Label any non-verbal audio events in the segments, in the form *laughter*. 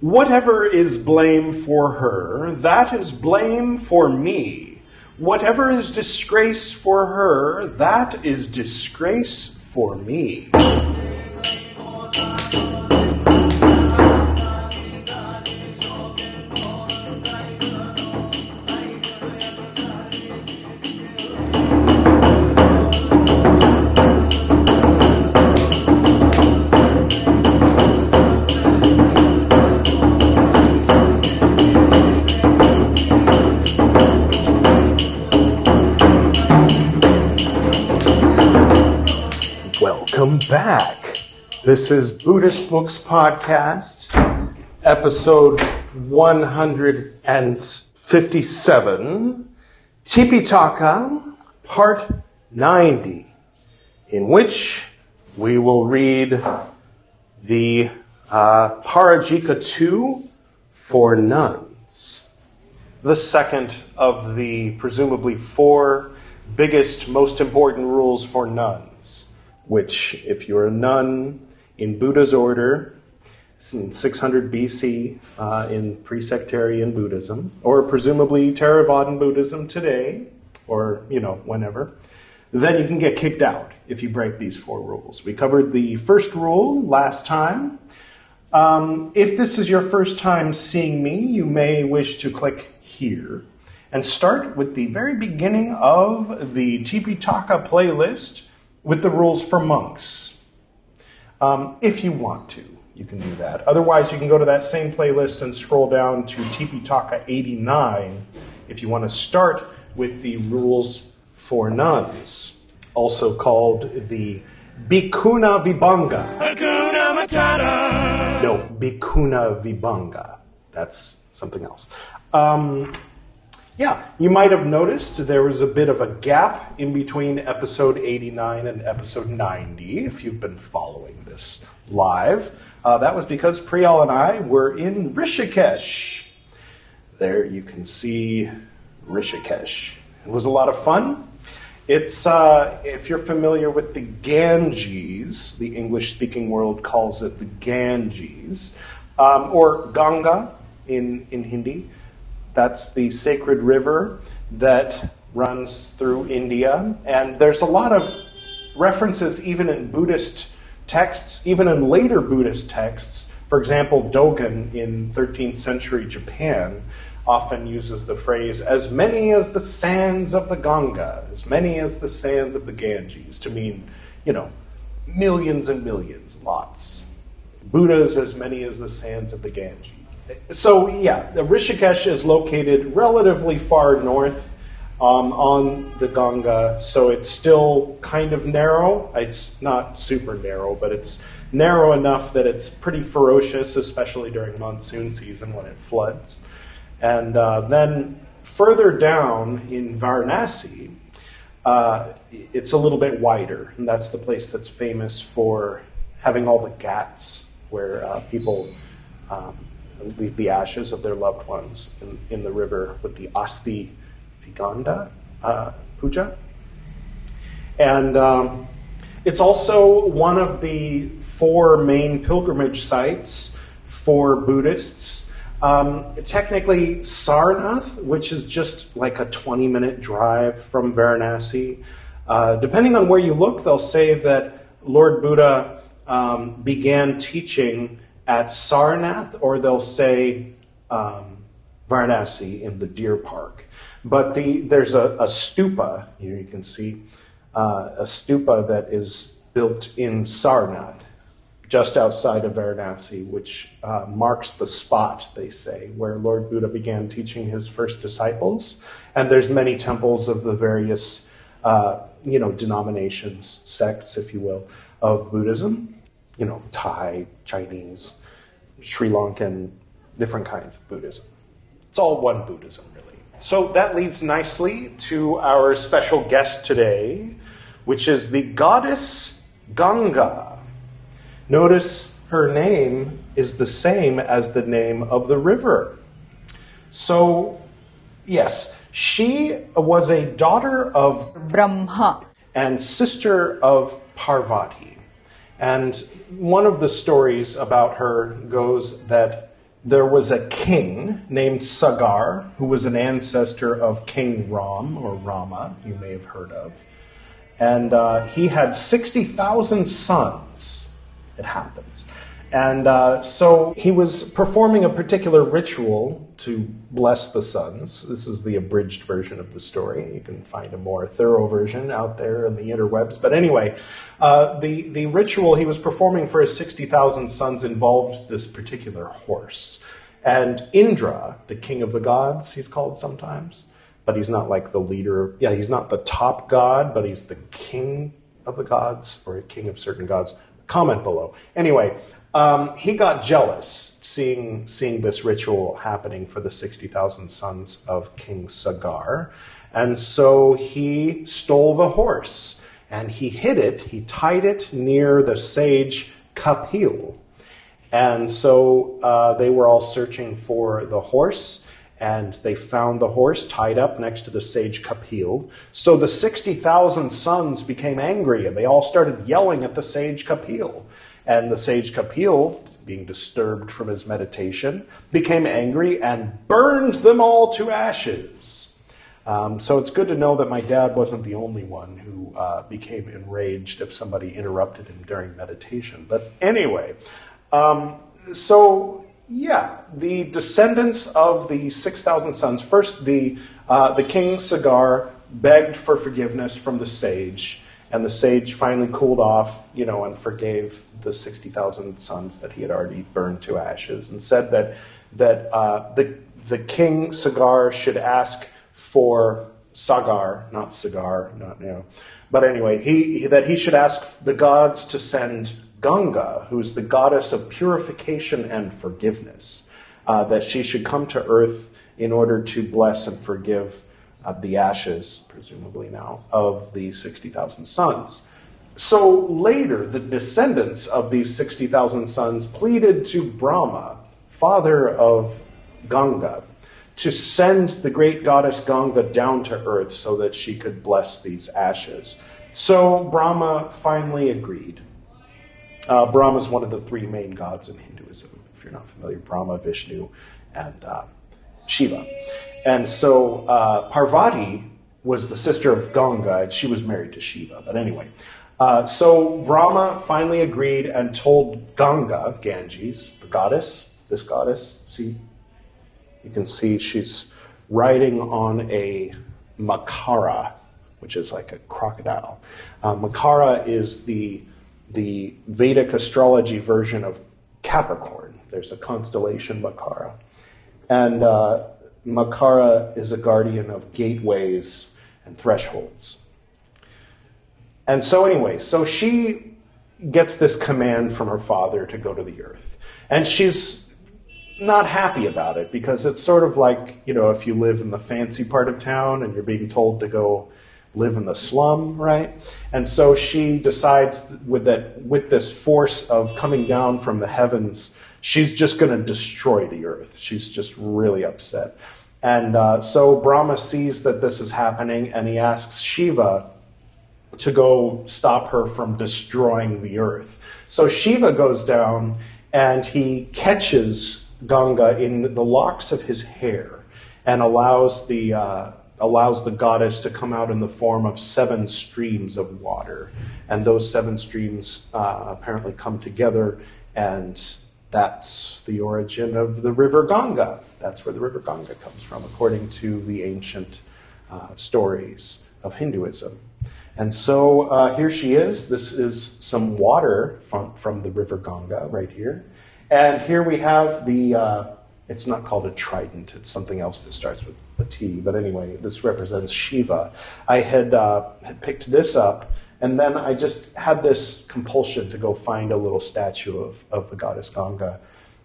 Whatever is blame for her, that is blame for me. Whatever is disgrace for her, that is disgrace for me. This is Buddhist Books Podcast, episode 157, Tipitaka, part 90, in which we will read the uh, Parajika 2 for nuns, the second of the presumably four biggest, most important rules for nuns which, if you're a nun in Buddha's order, in 600 BC uh, in pre sectarian Buddhism, or presumably Theravadan Buddhism today, or, you know, whenever, then you can get kicked out if you break these four rules. We covered the first rule last time. Um, if this is your first time seeing me, you may wish to click here and start with the very beginning of the Tipitaka playlist with the rules for monks. Um, if you want to, you can do that. Otherwise, you can go to that same playlist and scroll down to Tipitaka 89 if you want to start with the rules for nuns, also called the Bikuna Vibhanga. Hakuna Matata. No, Bikuna Vibhanga. That's something else. Um, yeah, you might have noticed there was a bit of a gap in between episode 89 and episode 90, if you've been following live. Uh, that was because Priyal and I were in Rishikesh. There you can see Rishikesh. It was a lot of fun. It's, uh, if you're familiar with the Ganges, the English speaking world calls it the Ganges, um, or Ganga in, in Hindi. That's the sacred river that runs through India. And there's a lot of references, even in Buddhist texts, even in later Buddhist texts. For example, Dogen in 13th century Japan often uses the phrase, as many as the sands of the Ganga, as many as the sands of the Ganges, to mean, you know, millions and millions, lots. Buddhas as many as the sands of the Ganges so yeah, Rishikesh is located relatively far north um, on the Ganga, so it's still kind of narrow. It's not super narrow, but it's narrow enough that it's pretty ferocious, especially during monsoon season when it floods. And uh, then further down in Varanasi, uh, it's a little bit wider, and that's the place that's famous for having all the ghats where uh, people. Um, leave the ashes of their loved ones in, in the river with the Asti Viganda uh, puja. And um, it's also one of the four main pilgrimage sites for Buddhists. Um, technically, Sarnath, which is just like a 20 minute drive from Varanasi. Uh, depending on where you look, they'll say that Lord Buddha um, began teaching at Sarnath, or they'll say um, Varanasi in the deer park. But the, there's a, a stupa, here you can see, uh, a stupa that is built in Sarnath, just outside of Varanasi, which uh, marks the spot, they say, where Lord Buddha began teaching his first disciples. And there's many temples of the various, uh, you know, denominations, sects, if you will, of Buddhism you know, Thai, Chinese, Sri Lankan, different kinds of Buddhism. It's all one Buddhism, really. So that leads nicely to our special guest today, which is the goddess Ganga. Notice her name is the same as the name of the river. So, yes, she was a daughter of Brahma and sister of Parvati. And one of the stories about her goes that there was a king named Sagar who was an ancestor of King Ram or Rama, you may have heard of. And uh, he had 60,000 sons, it happens. And uh, so he was performing a particular ritual to bless the sons. This is the abridged version of the story. You can find a more thorough version out there in the interwebs. But anyway, uh, the, the ritual he was performing for his 60,000 sons involved this particular horse. And Indra, the king of the gods, he's called sometimes, but he's not like the leader. Yeah, he's not the top god, but he's the king of the gods or a king of certain gods. Comment below. Anyway, um, he got jealous seeing seeing this ritual happening for the sixty thousand sons of King Sagar, and so he stole the horse and he hid it. He tied it near the sage Kapil, and so uh, they were all searching for the horse. And they found the horse tied up next to the sage Kapil. So the 60,000 sons became angry and they all started yelling at the sage Kapil. And the sage Kapil, being disturbed from his meditation, became angry and burned them all to ashes. Um, so it's good to know that my dad wasn't the only one who uh, became enraged if somebody interrupted him during meditation. But anyway, um, so yeah, the descendants of the 6,000 sons, first the, uh, the king Sagar begged for forgiveness from the sage. And the sage finally cooled off, you know, and forgave the 60,000 sons that he had already burned to ashes and said that, that uh, the, the king Sagar should ask for Sagar, not Sagar, not, you know. But anyway, he, that he should ask the gods to send Ganga, who is the goddess of purification and forgiveness, uh, that she should come to earth in order to bless and forgive uh, the ashes, presumably now, of the 60,000 sons. So later, the descendants of these 60,000 sons pleaded to Brahma, father of Ganga, to send the great goddess Ganga down to earth so that she could bless these ashes. So Brahma finally agreed. Uh, Brahma is one of the three main gods in Hinduism. If you're not familiar, Brahma, Vishnu, and uh, Shiva. And so uh, Parvati was the sister of Ganga, and she was married to Shiva. But anyway, uh, so Brahma finally agreed and told Ganga, Ganges, the goddess, this goddess, see, you can see she's riding on a Makara, which is like a crocodile. Uh, Makara is the the Vedic astrology version of Capricorn. There's a constellation Makara. And uh, Makara is a guardian of gateways and thresholds. And so, anyway, so she gets this command from her father to go to the earth. And she's not happy about it because it's sort of like, you know, if you live in the fancy part of town and you're being told to go live in the slum, right? And so she decides with that with this force of coming down from the heavens, she's just going to destroy the earth. She's just really upset. And uh, so Brahma sees that this is happening, and he asks Shiva to go stop her from destroying the earth. So Shiva goes down and he catches Ganga in the locks of his hair and allows the uh, allows the goddess to come out in the form of seven streams of water, and those seven streams uh, apparently come together and that's the origin of the river Ganga. That's where the river Ganga comes from, according to the ancient uh, stories of Hinduism. And so uh, here she is. This is some water from, from the river Ganga right here. And here we have the, uh, it's not called a trident, it's something else that starts with a T. But anyway, this represents Shiva. I had, uh, had picked this up and then I just had this compulsion to go find a little statue of, of the goddess Ganga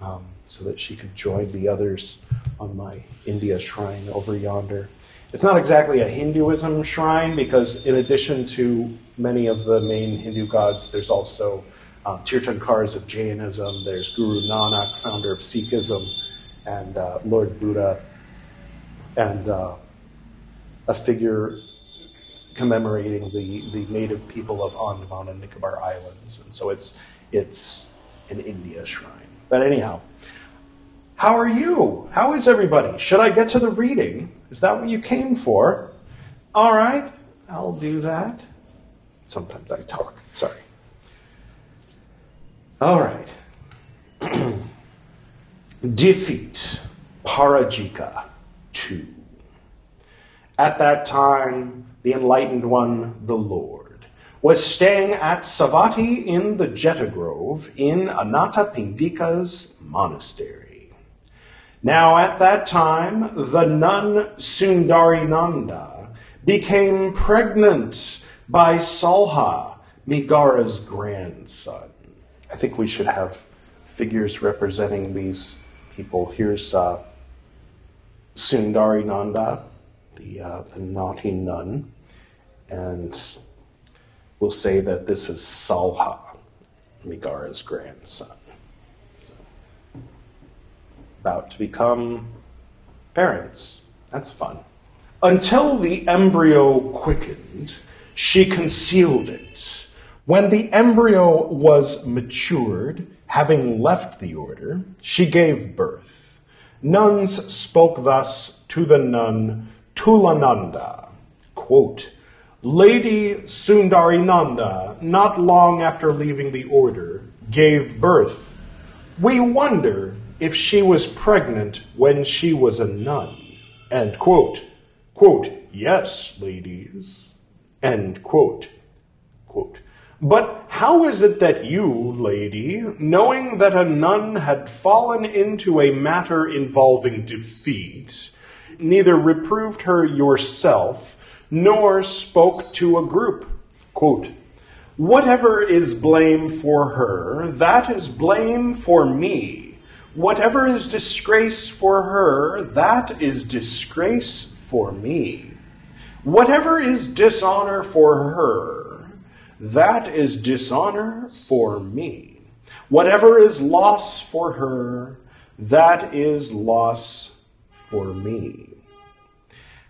um, so that she could join the others on my India shrine over yonder. It's not exactly a Hinduism shrine because, in addition to many of the main Hindu gods, there's also um, Tirthankars of Jainism, there's Guru Nanak, founder of Sikhism, and uh, Lord Buddha, and uh, a figure commemorating the, the native people of Andaman and Nicobar Islands. And so it's, it's an India shrine. But anyhow, How are you? How is everybody? Should I get to the reading? Is that what you came for? All right, I'll do that. Sometimes I talk. Sorry. All right. *clears throat* Defeat Parajika 2. At that time, the enlightened one, the Lord, was staying at Savatthi in the Jeta Grove in Anathapindika's monastery. Now, at that time, the nun Sundarinanda became pregnant by Salha, Migara's grandson. I think we should have figures representing these people. Here's uh, Sundari Nanda, the, uh, the naughty nun, and we'll say that this is Salha, Migara's grandson. So, about to become parents. That's fun. Until the embryo quickened, she concealed it. When the embryo was matured, having left the order, she gave birth. Nuns spoke thus to the nun Thullananda, quote, Lady Sundarinanda, not long after leaving the order, gave birth. We wonder if she was pregnant when she was a nun. End quote. Quote, yes, ladies. End quote. Quote. But how is it that you, lady, knowing that a nun had fallen into a matter involving defeat, neither reproved her yourself, nor spoke to a group? Quote, Whatever is blame for her, that is blame for me. Whatever is disgrace for her, that is disgrace for me. Whatever is dishonor for her, that is dishonor for me. Whatever is loss for her, that is loss for me.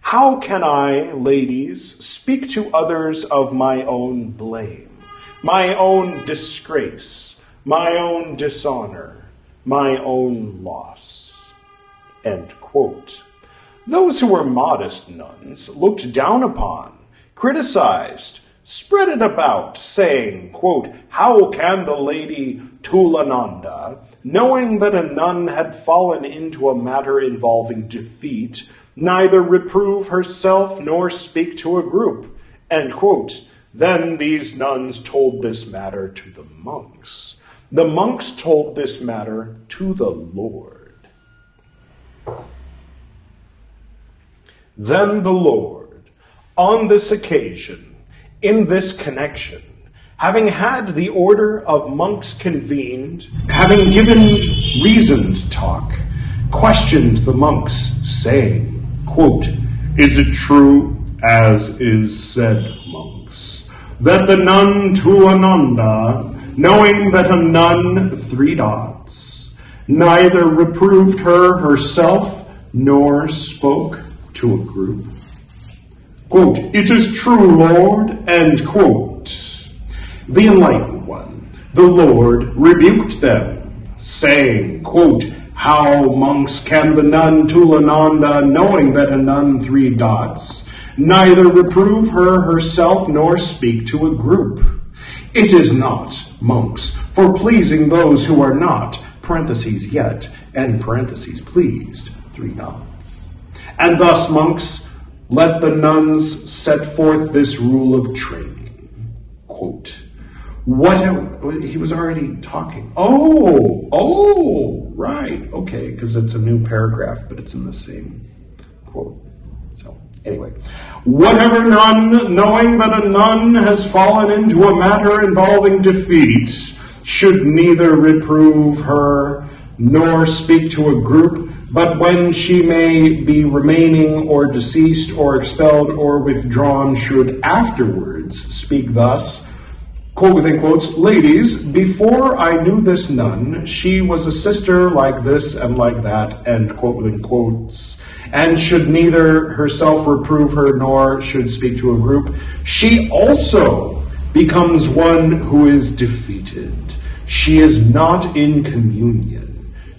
How can I, ladies, speak to others of my own blame, my own disgrace, my own dishonor, my own loss? Those who were modest nuns looked down upon, criticized, spread it about, saying, quote, How can the lady Thullananda, knowing that a nun had fallen into a matter involving defeat, neither reprove herself nor speak to a group? Then these nuns told this matter to the monks. The monks told this matter to the Lord. Then the Lord, on this occasion, in this connection, having had the order of monks convened, having given reasoned talk, questioned the monks, saying, quote, Is it true, as is said, monks, that the nun Thullananda, knowing that a nun, three dots, neither reproved her herself nor spoke to a group. Quote, It is true, Lord, end quote. The enlightened one, the Lord, rebuked them, saying, quote, How, monks, can the nun Thullananda, knowing that a nun three dots, neither reprove her herself nor speak to a group? It is not, monks, for pleasing those who are not, parentheses yet, and parentheses pleased, three dots. And thus, monks, let the nuns set forth this rule of training. Quote, what he was already talking. Oh, oh, right, okay, because it's a new paragraph, but it's in the same quote. So, anyway, whatever nun, knowing that a nun has fallen into a matter involving defeat, should neither reprove her nor speak to a group but when she may be remaining or deceased or expelled or withdrawn should afterwards speak thus, quote within quotes, ladies, before I knew this nun, she was a sister like this and like that, end quote within quotes, and should neither herself reprove her nor should speak to a group. She also becomes one who is defeated. She is not in communion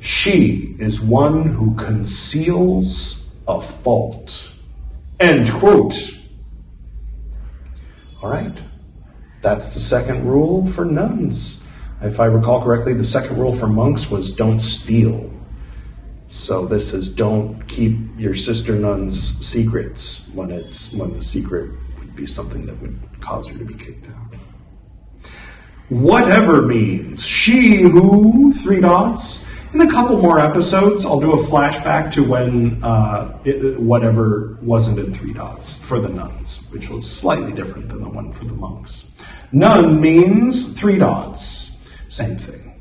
She is one who conceals a fault. End quote. All right. That's the second rule for nuns. If I recall correctly, the second rule for monks was don't steal. So this is don't keep your sister nun's secrets when it's when the secret would be something that would cause her to be kicked out. Whatever means she who three dots. In a couple more episodes, I'll do a flashback to when uh, it, whatever wasn't in three dots for the nuns, which was slightly different than the one for the monks. Nun means three dots. Same thing.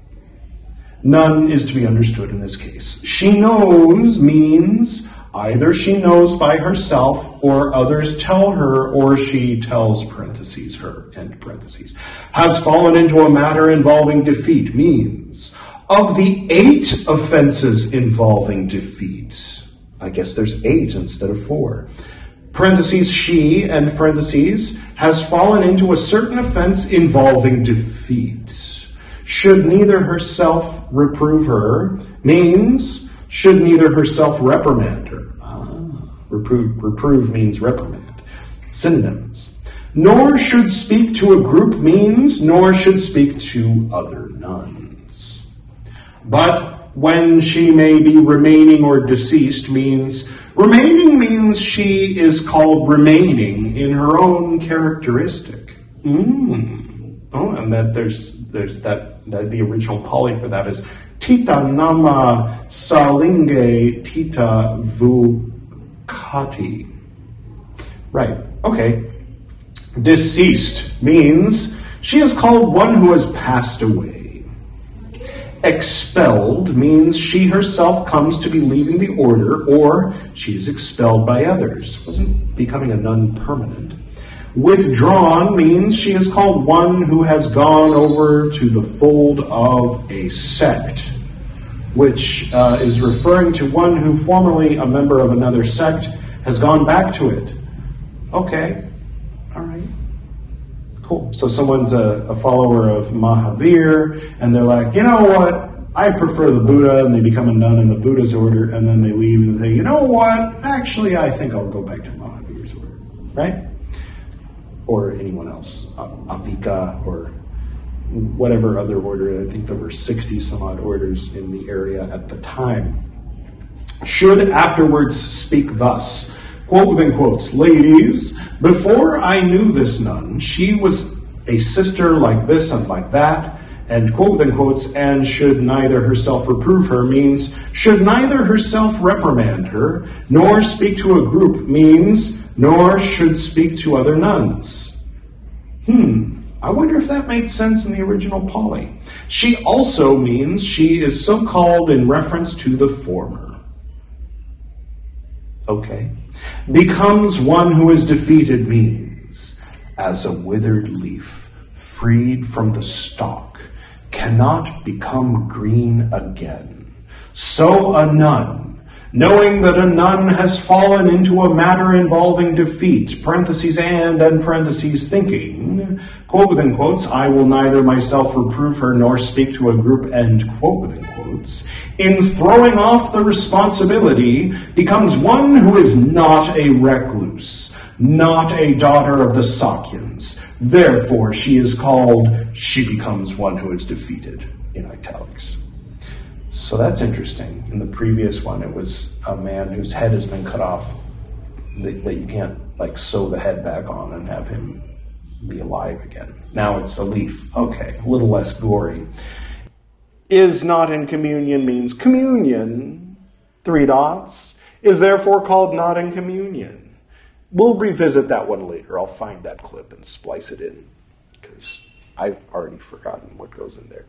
None is to be understood in this case. She knows means either she knows by herself or others tell her or she tells parentheses her end parentheses. Has fallen into a matter involving defeat means of the eight offenses involving defeat. I guess there's eight instead of four. Parentheses she and parentheses has fallen into a certain offense involving defeat should neither herself reprove her means should neither herself reprimand her. Ah, reprove, reprove means reprimand. Synonyms. Nor should speak to a group means nor should speak to other nuns. But when she may be remaining or deceased means remaining means she is called remaining in her own characteristic. Mm. Oh, and that there's there's that, that the original Pali for that is Tita Nama Salinge Tita Vuccati. Right. Okay. Deceased means she is called one who has passed away. Expelled means she herself comes to be leaving the order or she is expelled by others. Wasn't becoming a nun permanent. Withdrawn means she is called one who has gone over to the fold of a sect, which uh, is referring to one who formerly a member of another sect has gone back to it. Okay, all right, cool. So someone's a, a follower of Mahavir, and they're like, you know what? I prefer the Buddha, and they become a nun in the Buddha's order, and then they leave and they say, you know what? Actually, I think I'll go back to Mahavir's order, right? or anyone else, Avika or whatever other order. I think there were 60 some odd orders in the area at the time. Should afterwards speak thus, quote within quotes, ladies, before I knew this nun, she was a sister like this and like that, and quote within quotes, and should neither herself reprove her means should neither herself reprimand her, nor speak to a group means nor should speak to other nuns. Hmm, I wonder if that made sense in the original Pali. She also means she is so called in reference to the former. Okay. Becomes one who is defeated means as a withered leaf freed from the stalk cannot become green again. So a nun knowing that a nun has fallen into a matter involving defeat, parentheses and, and parentheses thinking, quote within quotes, I will neither myself reprove her nor speak to a group, end quote within quotes, in throwing off the responsibility becomes one who is not a recluse, not a daughter of the Sakyans. Therefore she is called, she becomes one who is defeated, in italics. So that's interesting. In the previous one, it was a man whose head has been cut off that, that you can't like sew the head back on and have him be alive again. Now it's a leaf. Okay, a little less gory. Is not in communion means communion, three dots, is therefore called not in communion. We'll revisit that one later. I'll find that clip and splice it in because I've already forgotten what goes in there.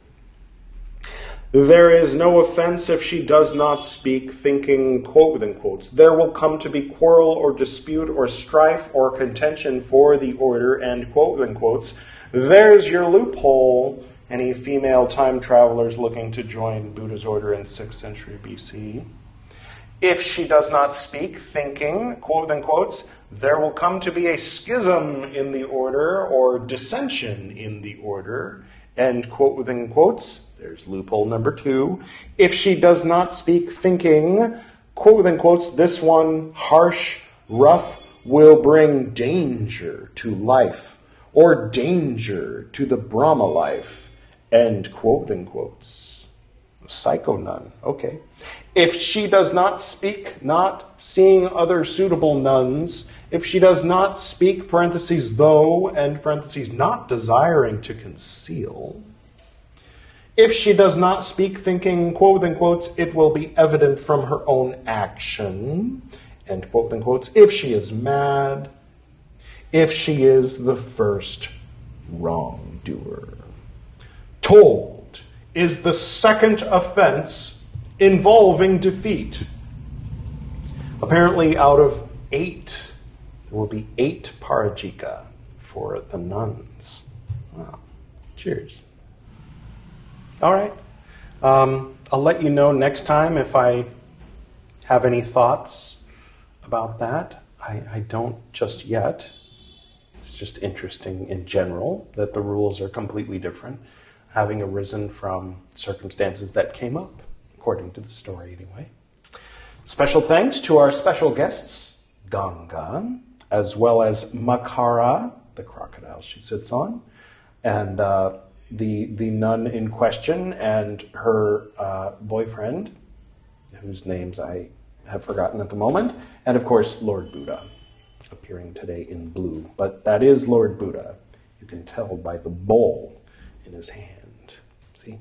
There is no offense if she does not speak, thinking, quote within quotes, there will come to be quarrel or dispute or strife or contention for the order, and quote within quotes, there's your loophole. Any female time travelers looking to join Buddha's order in 6th century BC. If she does not speak, thinking, quote within quotes, there will come to be a schism in the order or dissension in the order, and quote within quotes, there's loophole number two. If she does not speak thinking, quote unquote, this one harsh, rough, will bring danger to life or danger to the Brahma life, end quote unquotes. Psycho nun, okay. If she does not speak, not seeing other suitable nuns, if she does not speak, parentheses, though, and parentheses, not desiring to conceal, if she does not speak, thinking, quote unquote, it will be evident from her own action, end quote unquote, if she is mad, if she is the first wrongdoer. Told is the second offense involving defeat. Apparently, out of eight, there will be eight parajika for the nuns. Wow. Cheers. All right. Um, I'll let you know next time if I have any thoughts about that. I, I don't just yet. It's just interesting in general that the rules are completely different, having arisen from circumstances that came up, according to the story anyway. Special thanks to our special guests, Ganga, as well as Makara, the crocodile she sits on, and uh, the the nun in question and her uh, boyfriend, whose names I have forgotten at the moment, and of course Lord Buddha, appearing today in blue. But that is Lord Buddha. You can tell by the bowl in his hand. See.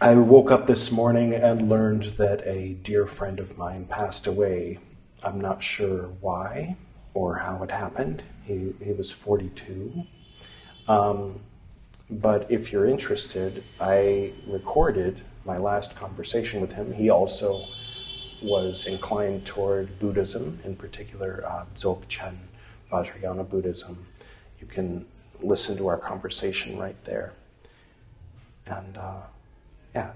I woke up this morning and learned that a dear friend of mine passed away. I'm not sure why or how it happened. He, he was 42. Um, but if you're interested, I recorded my last conversation with him. He also was inclined toward Buddhism, in particular uh, Dzogchen Vajrayana Buddhism. You can listen to our conversation right there. And uh, yeah,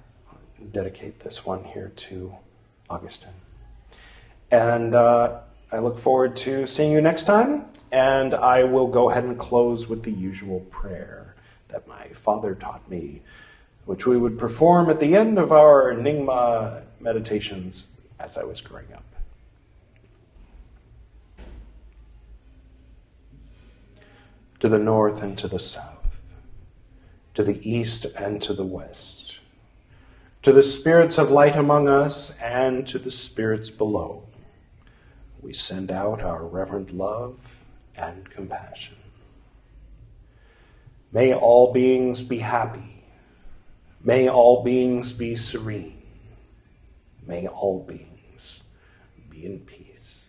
dedicate this one here to Augustine. And uh, I look forward to seeing you next time, and I will go ahead and close with the usual prayer that my father taught me, which we would perform at the end of our Nyingma meditations as I was growing up. To the north and to the south, to the east and to the west, to the spirits of light among us and to the spirits below we send out our reverent love and compassion. May all beings be happy. May all beings be serene. May all beings be in peace.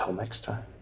Until next time.